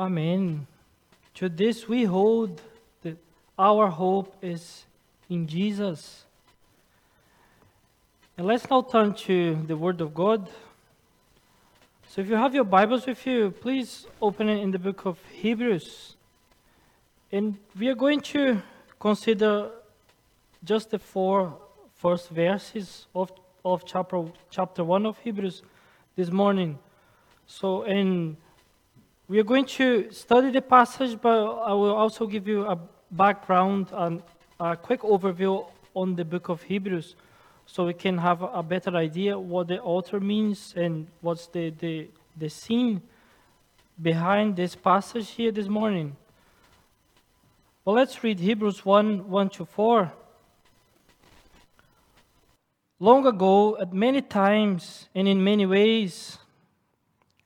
Amen. To this we hold that our hope is in Jesus. And let's now turn to the Word of God. So if you have your Bibles with you, please open it in the book of Hebrews. And we are going to consider just the four first verses of, of chapter, chapter 1 of Hebrews this morning. So, and we are going to study the passage, but I will also give you a background and a quick overview on the book of Hebrews so we can have a better idea what the author means and what's the, the, the scene behind this passage here this morning. Well, let's read Hebrews 1 1 to 4. Long ago, at many times and in many ways,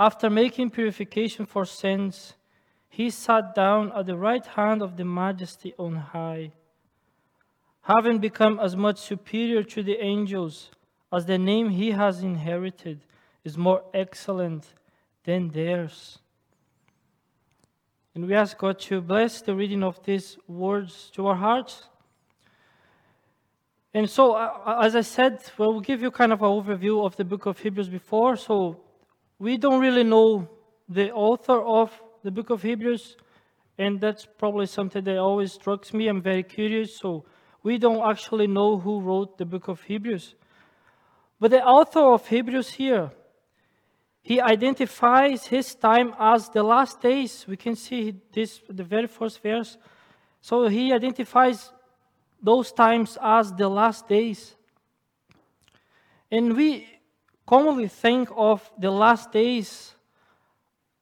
After making purification for sins, he sat down at the right hand of the majesty on high. Having become as much superior to the angels as the name he has inherited is more excellent than theirs. And we ask God to bless the reading of these words to our hearts. And so, uh, as I said, well, we'll give you kind of an overview of the book of Hebrews before. So, we don't really know the author of the book of Hebrews, and that's probably something that always strikes me. I'm very curious, so we don't actually know who wrote the book of Hebrews. But the author of Hebrews here, he identifies his time as the last days. We can see this the very first verse. So he identifies those times as the last days. And we commonly think of the last days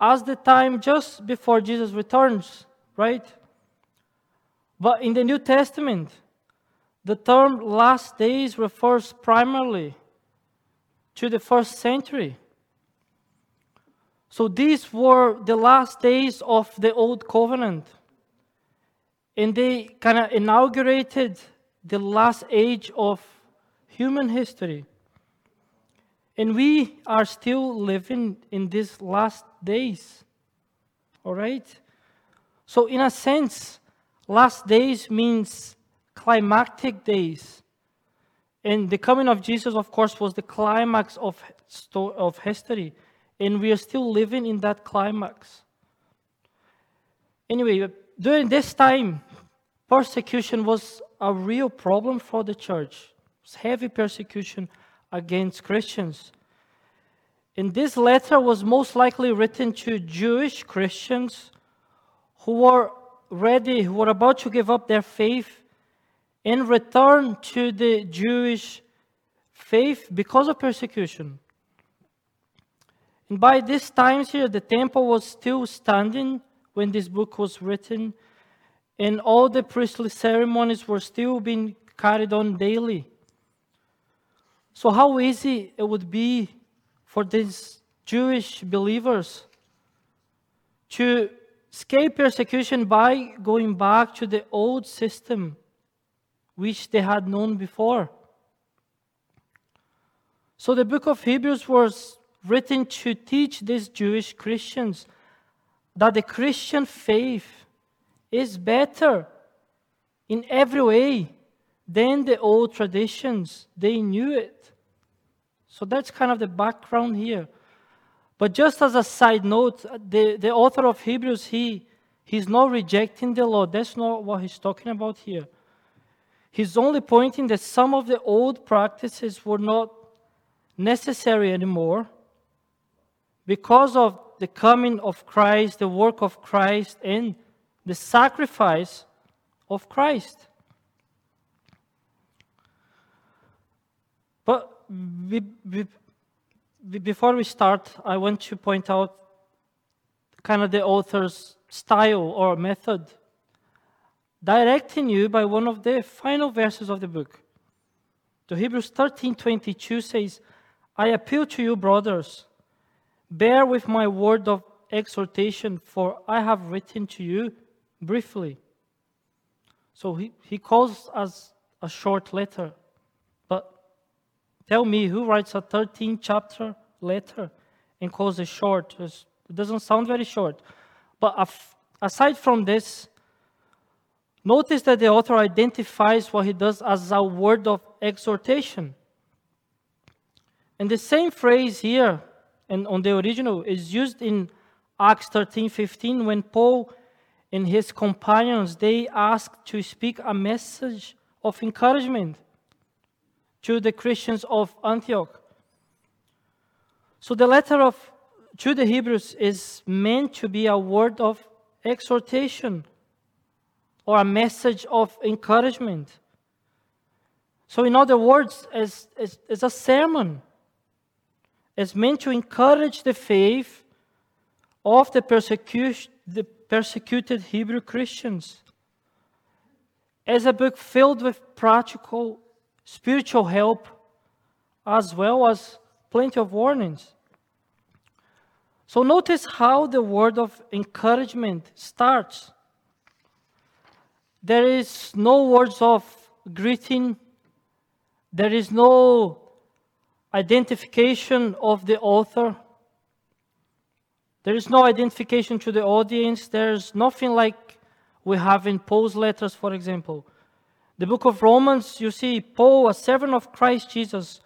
as the time just before Jesus returns, right? But in the New Testament, the term last days refers primarily to the first century. So these were the last days of the Old Covenant. And they kind of inaugurated the last age of human history. And we are still living in these last days. All right? So, in a sense, last days means climactic days. And the coming of Jesus, of course, was the climax of, of history. And we are still living in that climax. Anyway, uh, during this time, persecution was a real problem for the church. It was heavy persecution against Christians. And this letter was most likely written to Jewish Christians who were ready, who were about to give up their faith and return to the Jewish faith because of persecution. And by this time here, the temple was still standing when this book was written, and all the priestly ceremonies were still being carried on daily. So, how easy it would be for these Jewish believers to escape persecution by going back to the old system which they had known before. So, the book of Hebrews was written to teach these Jewish Christians that the Christian faith is better in every way than the old traditions. They knew it. So that's kind of the background here. But just as a side note, uh, the, the author of Hebrews, he, he's not rejecting the law. That's not what he's talking about here. He's only pointing that some of the old practices were not necessary anymore because of the coming of Christ, the work of Christ, and the sacrifice of Christ. But before we start, I want to point out kind of the author's style or method, directing you by one of the final verses of the book. The Hebrews 13:22 says, "I appeal to you, brothers, bear with my word of exhortation, for I have written to you briefly." So he, he calls us a short letter. Tell me, who writes a 13 chapter letter and calls it short? It doesn't sound very short. But aside from this, notice that the author identifies what he does as a word of exhortation. And the same phrase here and on the original is used in Acts 13 15 when Paul and his companions they asked to speak a message of encouragement to the Christians of Antioch. So the letter of to the Hebrews is meant to be a word of exhortation or a message of encouragement. So, in other words, as, as, as a sermon, it's meant to encourage the faith of the, persecution, the persecuted Hebrew Christians. As a book filled with practical spiritual help, as well as plenty of warnings. So notice how the word of encouragement starts. There is no words of greeting, there is no identification of the author. There is no identification to the audience. There's nothing like we have in Paul's letters, for example. The book of Romans, you see Paul, a servant of Christ Jesus,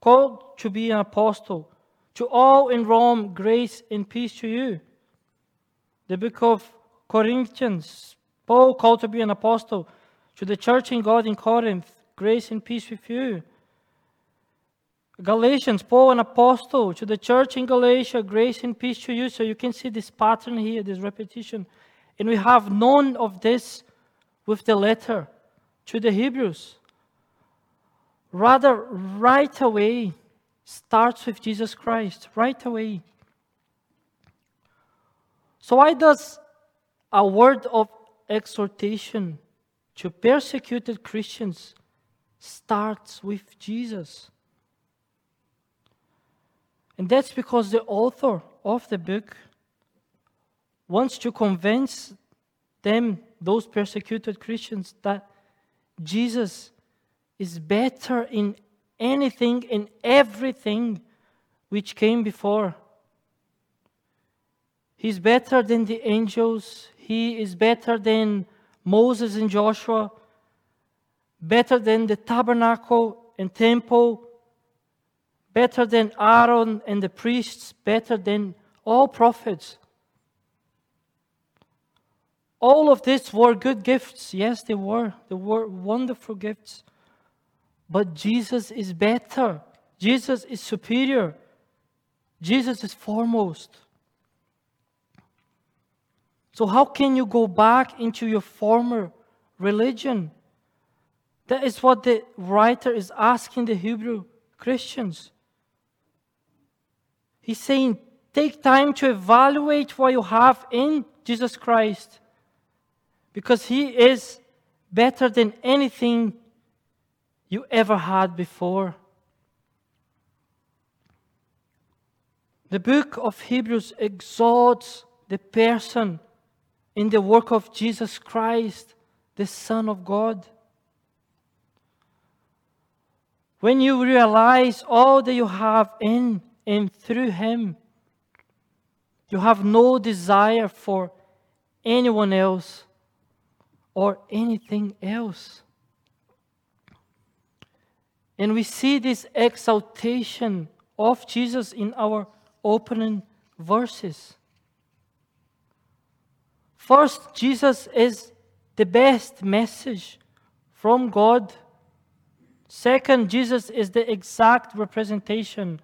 called to be an apostle to all in Rome, grace and peace to you. The book of Corinthians, Paul called to be an apostle to the church in God in Corinth, grace and peace with you. Galatians, Paul, an apostle to the church in Galatia, grace and peace to you. So you can see this pattern here, this repetition. And we have none of this with the letter to the Hebrews. Rather, right away, starts with Jesus Christ right away. So, why does a word of exhortation to persecuted Christians starts with Jesus? And that's because the author of the book wants to convince them, those persecuted Christians, that Jesus is better in anything and everything which came before. He's better than the angels. He is better than Moses and Joshua, better than the tabernacle and temple, better than Aaron and the priests, better than all prophets. All of these were good gifts. Yes, they were. They were wonderful gifts. But Jesus is better. Jesus is superior. Jesus is foremost. So, how can you go back into your former religion? That is what the writer is asking the Hebrew Christians. He's saying, take time to evaluate what you have in Jesus Christ because He is better than anything you ever had before. The book of Hebrews exalts the person in the work of Jesus Christ, the Son of God. When you realize all that you have in and through Him, you have no desire for anyone else or anything else. And we see this exaltation of Jesus in our opening verses. First, Jesus is the best message from God. Second, Jesus is the exact representation,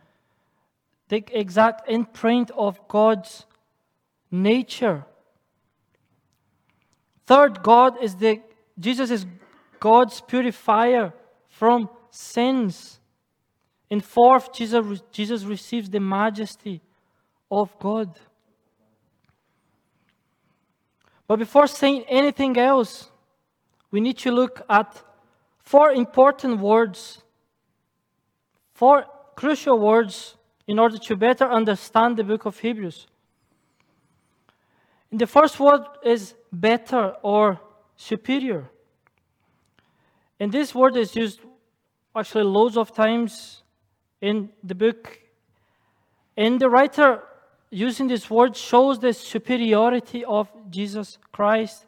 the exact imprint of God's nature. Third, God is the Jesus is God's purifier from sins. And fourth, Jesus, Jesus receives the majesty of God. But before saying anything else, we need to look at four important words, four crucial words in order to better understand the book of Hebrews. And the first word is better or superior. And this word is used actually loads of times in the book. And the writer using this word shows the superiority of Jesus Christ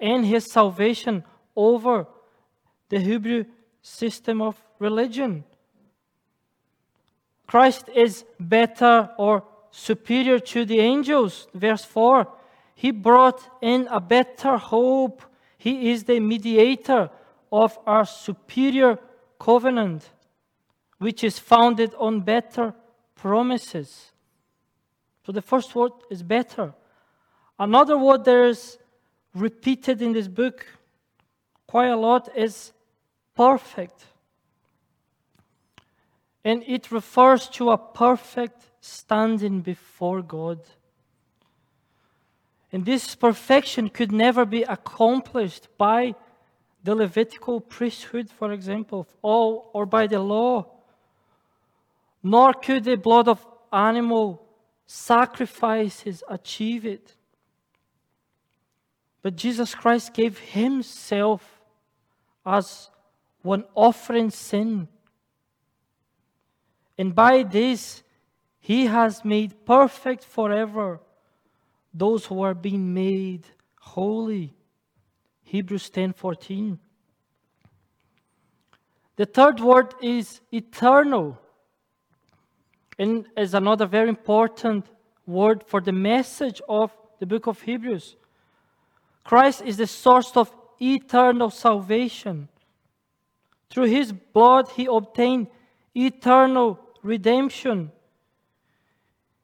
and his salvation over the Hebrew system of religion. Christ is better or superior to the angels. Verse 4 He brought in a better hope. He is the mediator of our superior covenant, which is founded on better promises. So the first word is better. Another word that is repeated in this book quite a lot is perfect. And it refers to a perfect standing before God. And this perfection could never be accomplished by the Levitical priesthood, for example, or, or by the law, nor could the blood of animal sacrifices achieve it. But Jesus Christ gave Himself as one offering sin. And by this, He has made perfect forever those who are being made holy. Hebrews 10:14. The third word is eternal. And is another very important word for the message of the book of Hebrews. Christ is the source of eternal salvation. Through his blood, he obtained eternal redemption.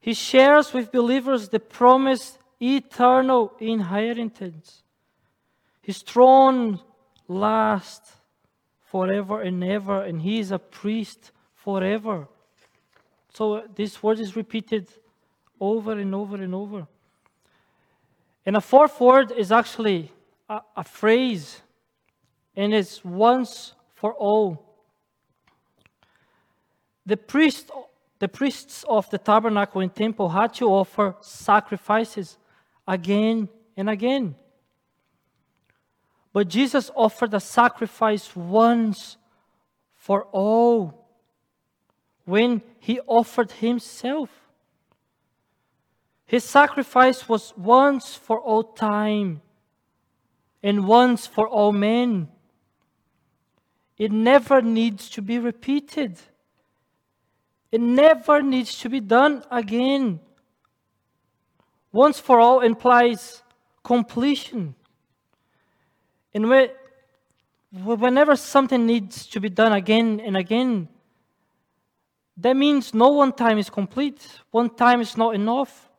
He shares with believers the promised eternal inheritance. His throne lasts forever and ever, and he is a priest forever. So uh, this word is repeated over and over and over. And a fourth word is actually a, a phrase, and it's once for all. The priest, the priests of the tabernacle and temple had to offer sacrifices again and again. But Jesus offered a sacrifice once for all when he offered himself. His sacrifice was once for all time and once for all men. It never needs to be repeated. It never needs to be done again. Once for all implies completion. And whenever something needs to be done again and again, that means no one time is complete. One time is not enough.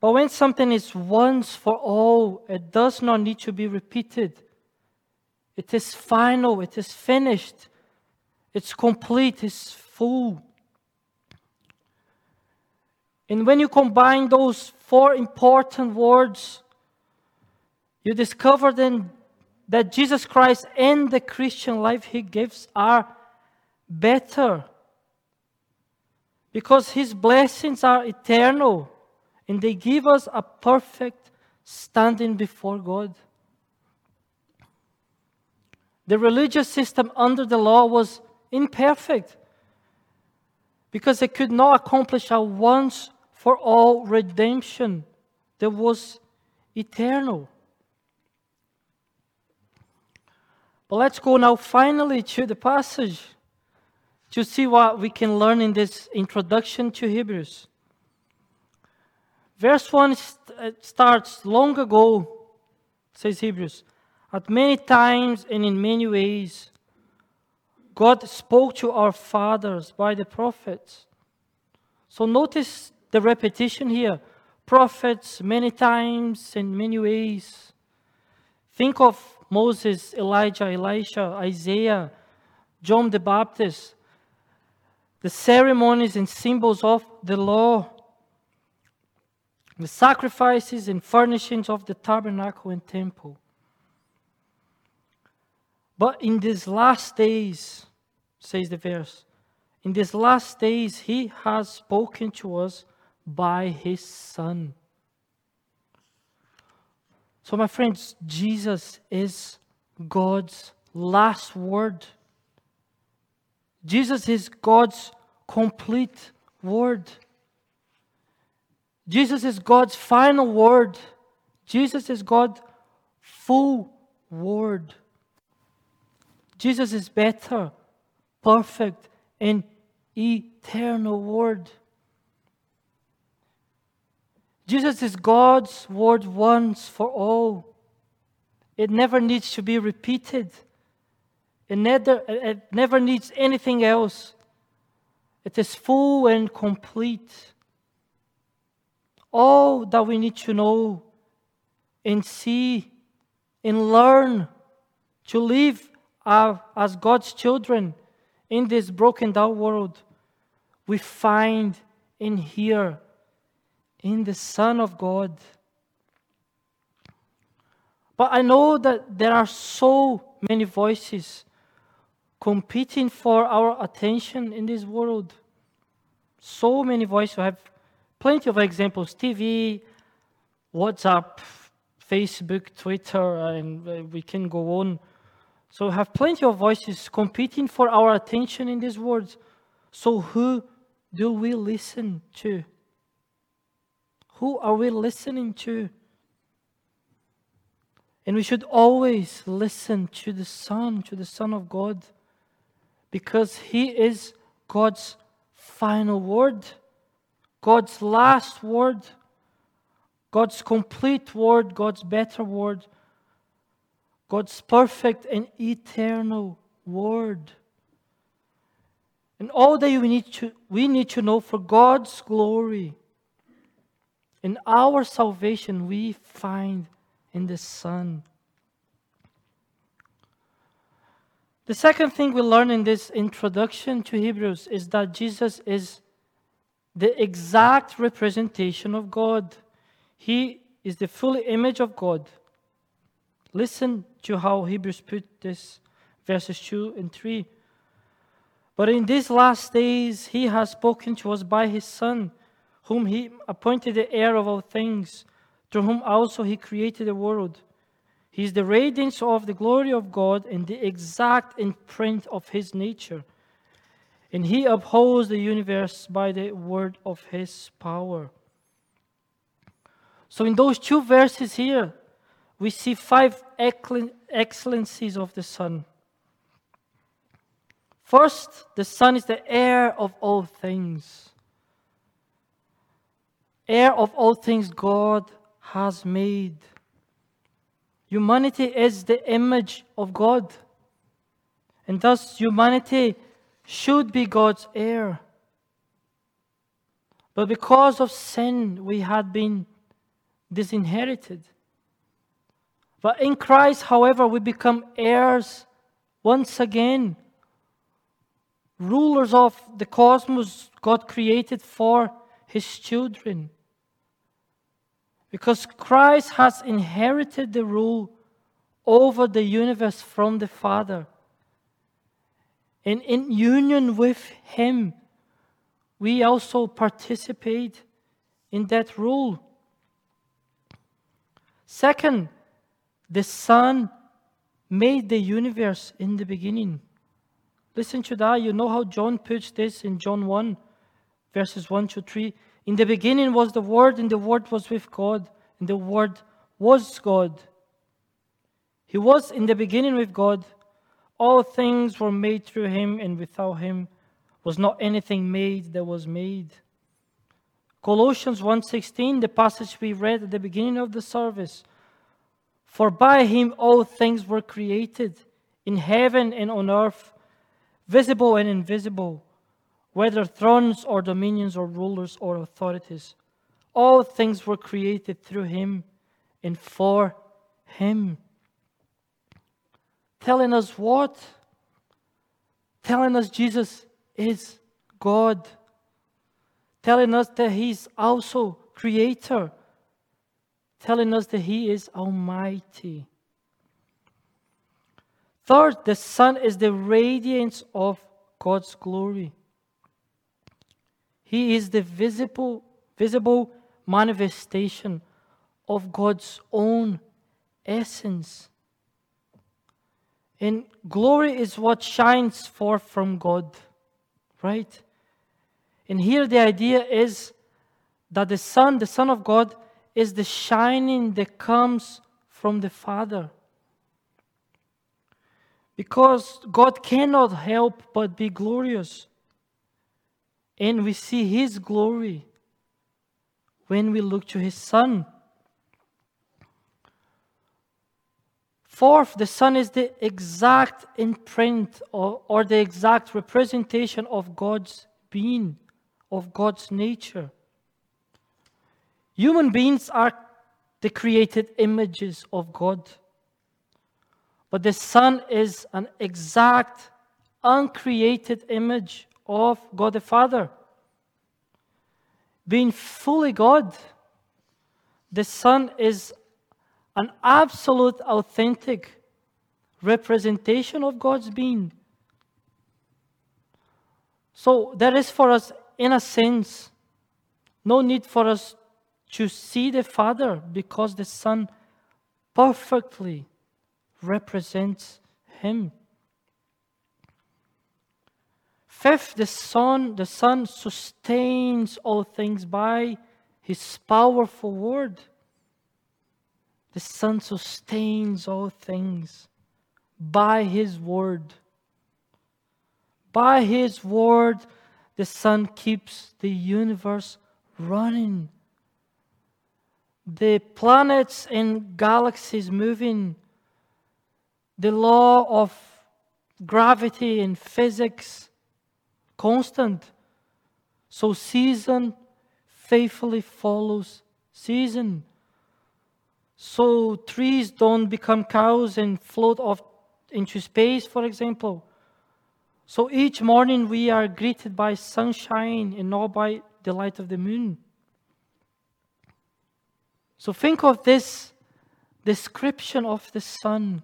But when something is once for all, it does not need to be repeated. It is final, it is finished, it's complete, it's full. And when you combine those four important words, you discover then that Jesus Christ and the Christian life he gives are better because his blessings are eternal and they give us a perfect standing before God. The religious system under the law was imperfect because it could not accomplish a once for all redemption that was eternal. But let's go now finally to the passage to see what we can learn in this introduction to Hebrews. Verse 1 st- uh, starts long ago, says Hebrews, at many times and in many ways. God spoke to our fathers by the prophets. So notice the repetition here prophets many times in many ways. Think of Moses, Elijah, Elisha, Isaiah, John the Baptist, the ceremonies and symbols of the law. the sacrifices and furnishings of the tabernacle and temple. But in these last days, says the verse, in these last days, he has spoken to us by his Son. So, my friends, Jesus is God's last word. Jesus is God's complete word. Jesus is God's final word. Jesus is God's full word. Jesus is better, perfect, and eternal word. Jesus is God's word once for all. It never needs to be repeated. It never, it never needs anything else. It is full and complete. All that we need to know and see and learn to live as God's children in this broken down world, we find in here in the Son of God. But I know that there are so many voices competing for our attention in this world. So many voices. Have plenty of examples TV, WhatsApp, Facebook, Twitter, and uh, we can go on. So we have plenty of voices competing for our attention in this world. So who do we listen to? Who are we listening to? And we should always listen to the Son, to the Son of God because He is God's final word, God's last word, God's complete word, God's better word, God's perfect and eternal word. And all that we need to, we need to know for God's glory. In our salvation, we find in the Son. The second thing we learn in this introduction to Hebrews is that Jesus is the exact representation of God. He is the full image of God. Listen to how Hebrews put this, verses 2 and 3. But in these last days, he has spoken to us by his Son, whom he appointed the heir of all things, through whom also he created the world. He is the radiance of the glory of God and the exact imprint of his nature. And he upholds the universe by the word of his power. So, in those two verses here, we see five excellencies of the Son. First, the Son is the heir of all things. Heir of all things God has made. Humanity is the image of God. And thus, humanity should be God's heir. But because of sin, we had been disinherited. But in Christ, however, we become heirs once again, rulers of the cosmos God created for his children. Because Christ has inherited the rule over the universe from the Father. And in union with Him, we also participate in that rule. Second, the Son made the universe in the beginning. Listen to that. You know how John puts this in John 1, verses 1 to 3. In the beginning was the Word, and the Word was with God, and the Word was God. He was in the beginning with God. All things were made through him, and without him was not anything made that was made. Colossians 1:16, the passage we read at the beginning of the service. For by him all things were created, in heaven and on earth, visible and invisible whether thrones or dominions or rulers or authorities. All things were created through him and for him. Telling us what? Telling us Jesus is God. Telling us that he's also creator, telling us that He is Almighty. Third, the Son is the radiance of God's glory. He is the visible, visible manifestation of God's own essence. And glory is what shines forth from God, right? And here the idea is that the Son, the Son of God, is the shining that comes from the Father. Because God cannot help but be glorious. And we see His glory when we look to His Son. Fourth, the Son is the exact imprint or, or the exact representation of God's being, of God's nature. Human beings are the created images of God. But the Son is an exact, uncreated image of God the Father. Being fully God, the Son is an absolute, authentic representation of God's being. So there is for us, in a sense, no need for us to see the Father because the Son perfectly represents him. Fifth, the Son, the Son sustains all things by his powerful word. The Son sustains all things by his word. By his word, the Son keeps the universe running. The planets and galaxies moving the law of gravity and physics constant. So season faithfully follows season. So trees don't become cows and float off into space, for example. So each morning we are greeted by sunshine and not by the light of the moon. So think of this description of the sun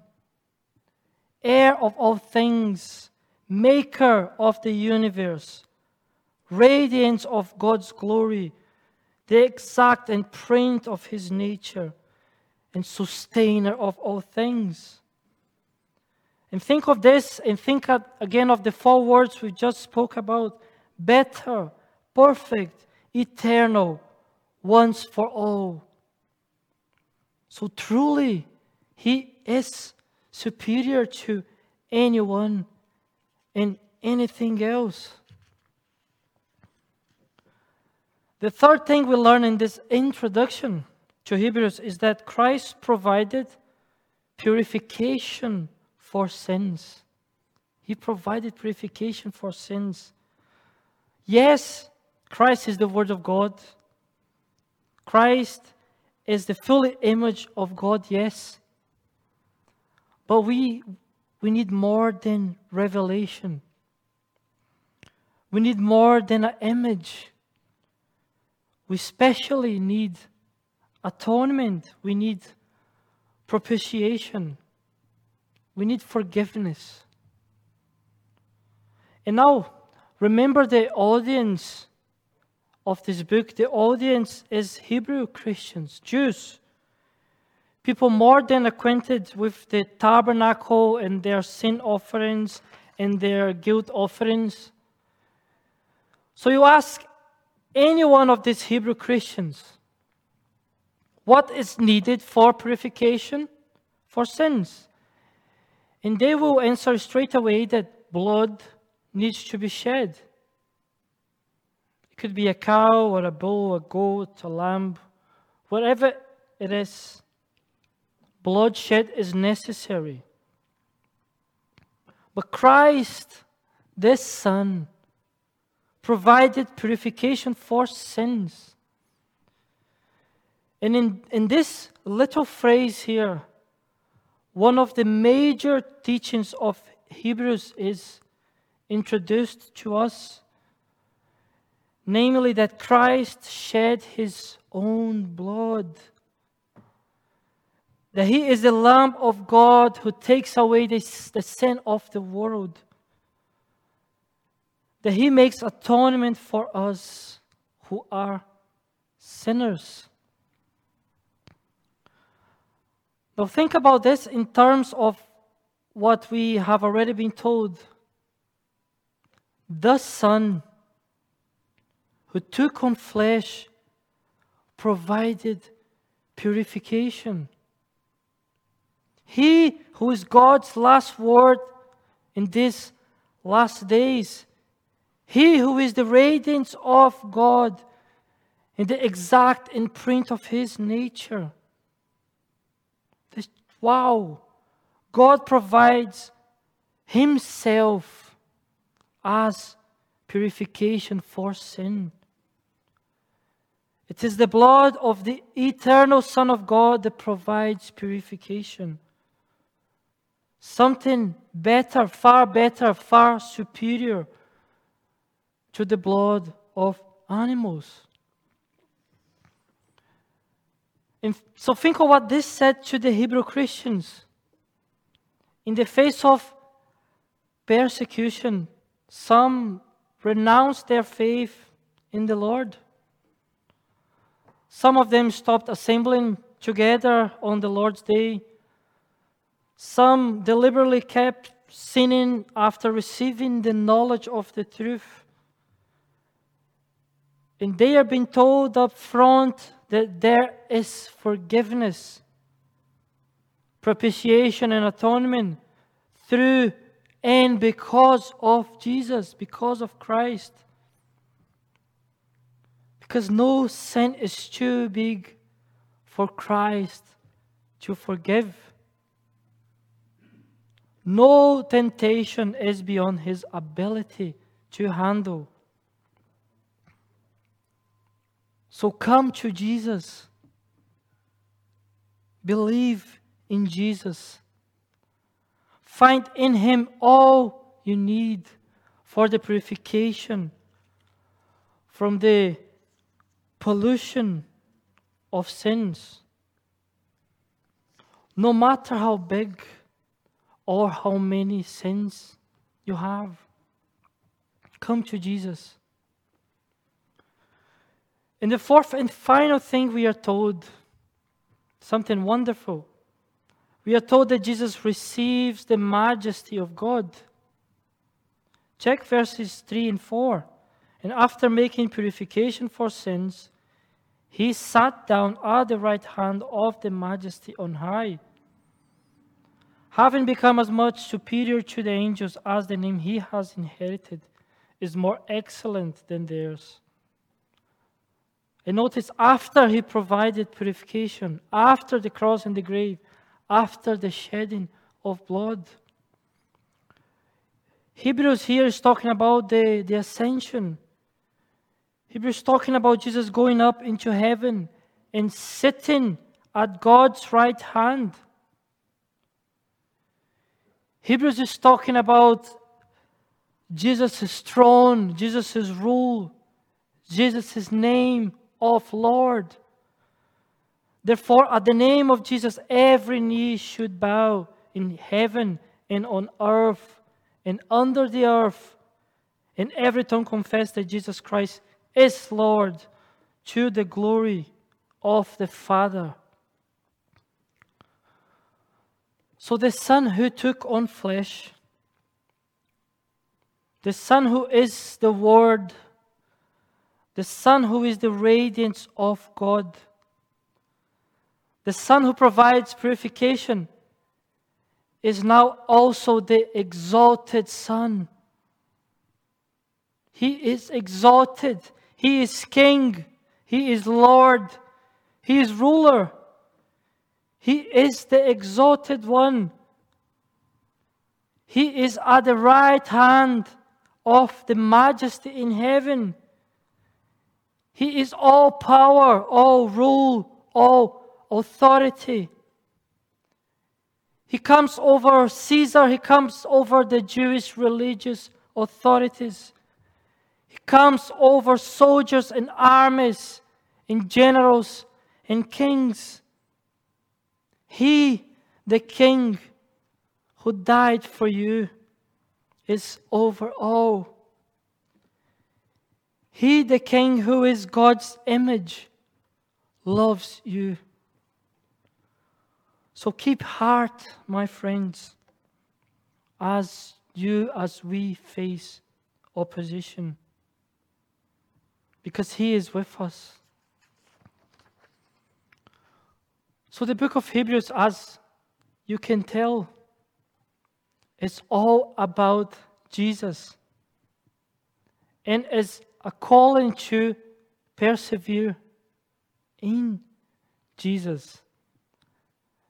heir of all things, maker of the universe, radiance of God's glory, the exact imprint of his nature, and sustainer of all things. And think of this and think again of the four words we just spoke about better, perfect, eternal, once for all. So truly, He is superior to anyone and anything else. The third thing we learn in this introduction to Hebrews is that Christ provided purification for sins. He provided purification for sins. Yes, Christ is the Word of God. Christ is the full image of God, yes. But we, we need more than revelation. We need more than an image. We especially need atonement. We need propitiation. We need forgiveness. And now, remember the audience of this book. The audience is Hebrew Christians, Jews people more than acquainted with the tabernacle and their sin offerings and their guilt offerings. So you ask any one of these Hebrew Christians, what is needed for purification for sins? And they will answer straight away that blood needs to be shed. It could be a cow or a bull, a goat, a lamb, whatever it is bloodshed is necessary. But Christ, this Son, provided purification for sins. And in, in this little phrase here, one of the major teachings of Hebrews is introduced to us namely, that Christ shed his own blood that He is the Lamb of God who takes away the, the sin of the world, that He makes atonement for us who are sinners. Now, think about this in terms of what we have already been told. The Son who took on flesh provided purification. He who is God's last word in these last days, he who is the radiance of God in the exact imprint of his nature. This, wow! God provides himself as purification for sin. It is the blood of the eternal Son of God that provides purification. Something better, far better, far superior to the blood of animals. And so think of what this said to the Hebrew Christians. In the face of persecution, some renounced their faith in the Lord. Some of them stopped assembling together on the Lord's day. Some deliberately kept sinning after receiving the knowledge of the truth. And they are being told up front that there is forgiveness, propitiation, and atonement through and because of Jesus, because of Christ. Because no sin is too big for Christ to forgive. No temptation is beyond his ability to handle. So come to Jesus. Believe in Jesus. Find in him all you need for the purification from the pollution of sins. No matter how big or how many sins you have, come to Jesus. And the fourth and final thing we are told, something wonderful. We are told that Jesus receives the majesty of God. Check verses 3 and 4. And after making purification for sins, he sat down at the right hand of the majesty on high. Having become as much superior to the angels as the name he has inherited is more excellent than theirs. And notice, after he provided purification, after the cross and the grave, after the shedding of blood. Hebrews here is talking about the, the ascension. Hebrews talking about Jesus going up into heaven and sitting at God's right hand. Hebrews is talking about Jesus' throne, Jesus' rule, Jesus' name of Lord. Therefore, at the name of Jesus, every knee should bow in heaven and on earth and under the earth, and every tongue confess that Jesus Christ is Lord to the glory of the Father. So, the Son who took on flesh, the Son who is the Word, the Son who is the radiance of God, the Son who provides purification, is now also the exalted Son. He is exalted he is King. He is Lord. He is ruler. He is the exalted one. He is at the right hand of the majesty in heaven. He is all power, all rule, all authority. He comes over Caesar, he comes over the Jewish religious authorities He comes over soldiers and armies and generals and kings. He, the King who died for you, is over all. He, the King who is God's image, loves you. So keep heart, my friends, as you, as we face opposition, because He is with us. So, the book of Hebrews, as you can tell, is all about Jesus and is a calling to persevere in Jesus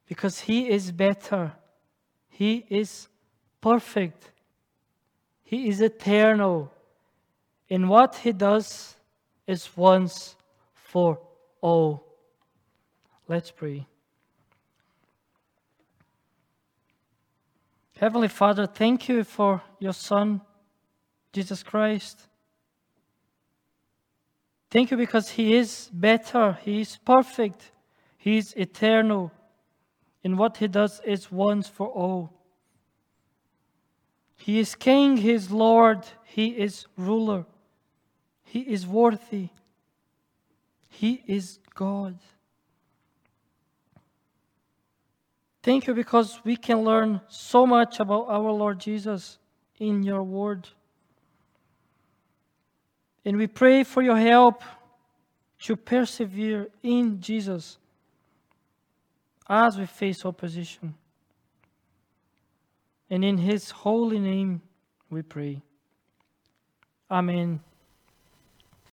because He is better, He is perfect, He is eternal. And what He does is once for all. Let's pray. Heavenly Father, thank you for your Son, Jesus Christ. Thank you because He is better, He is perfect, He is eternal, and what He does is once for all. He is King, He is Lord, He is ruler, He is worthy, He is God. Thank you because we can learn so much about our Lord Jesus in your word. And we pray for your help to persevere in Jesus as we face opposition. And in his holy name we pray. Amen.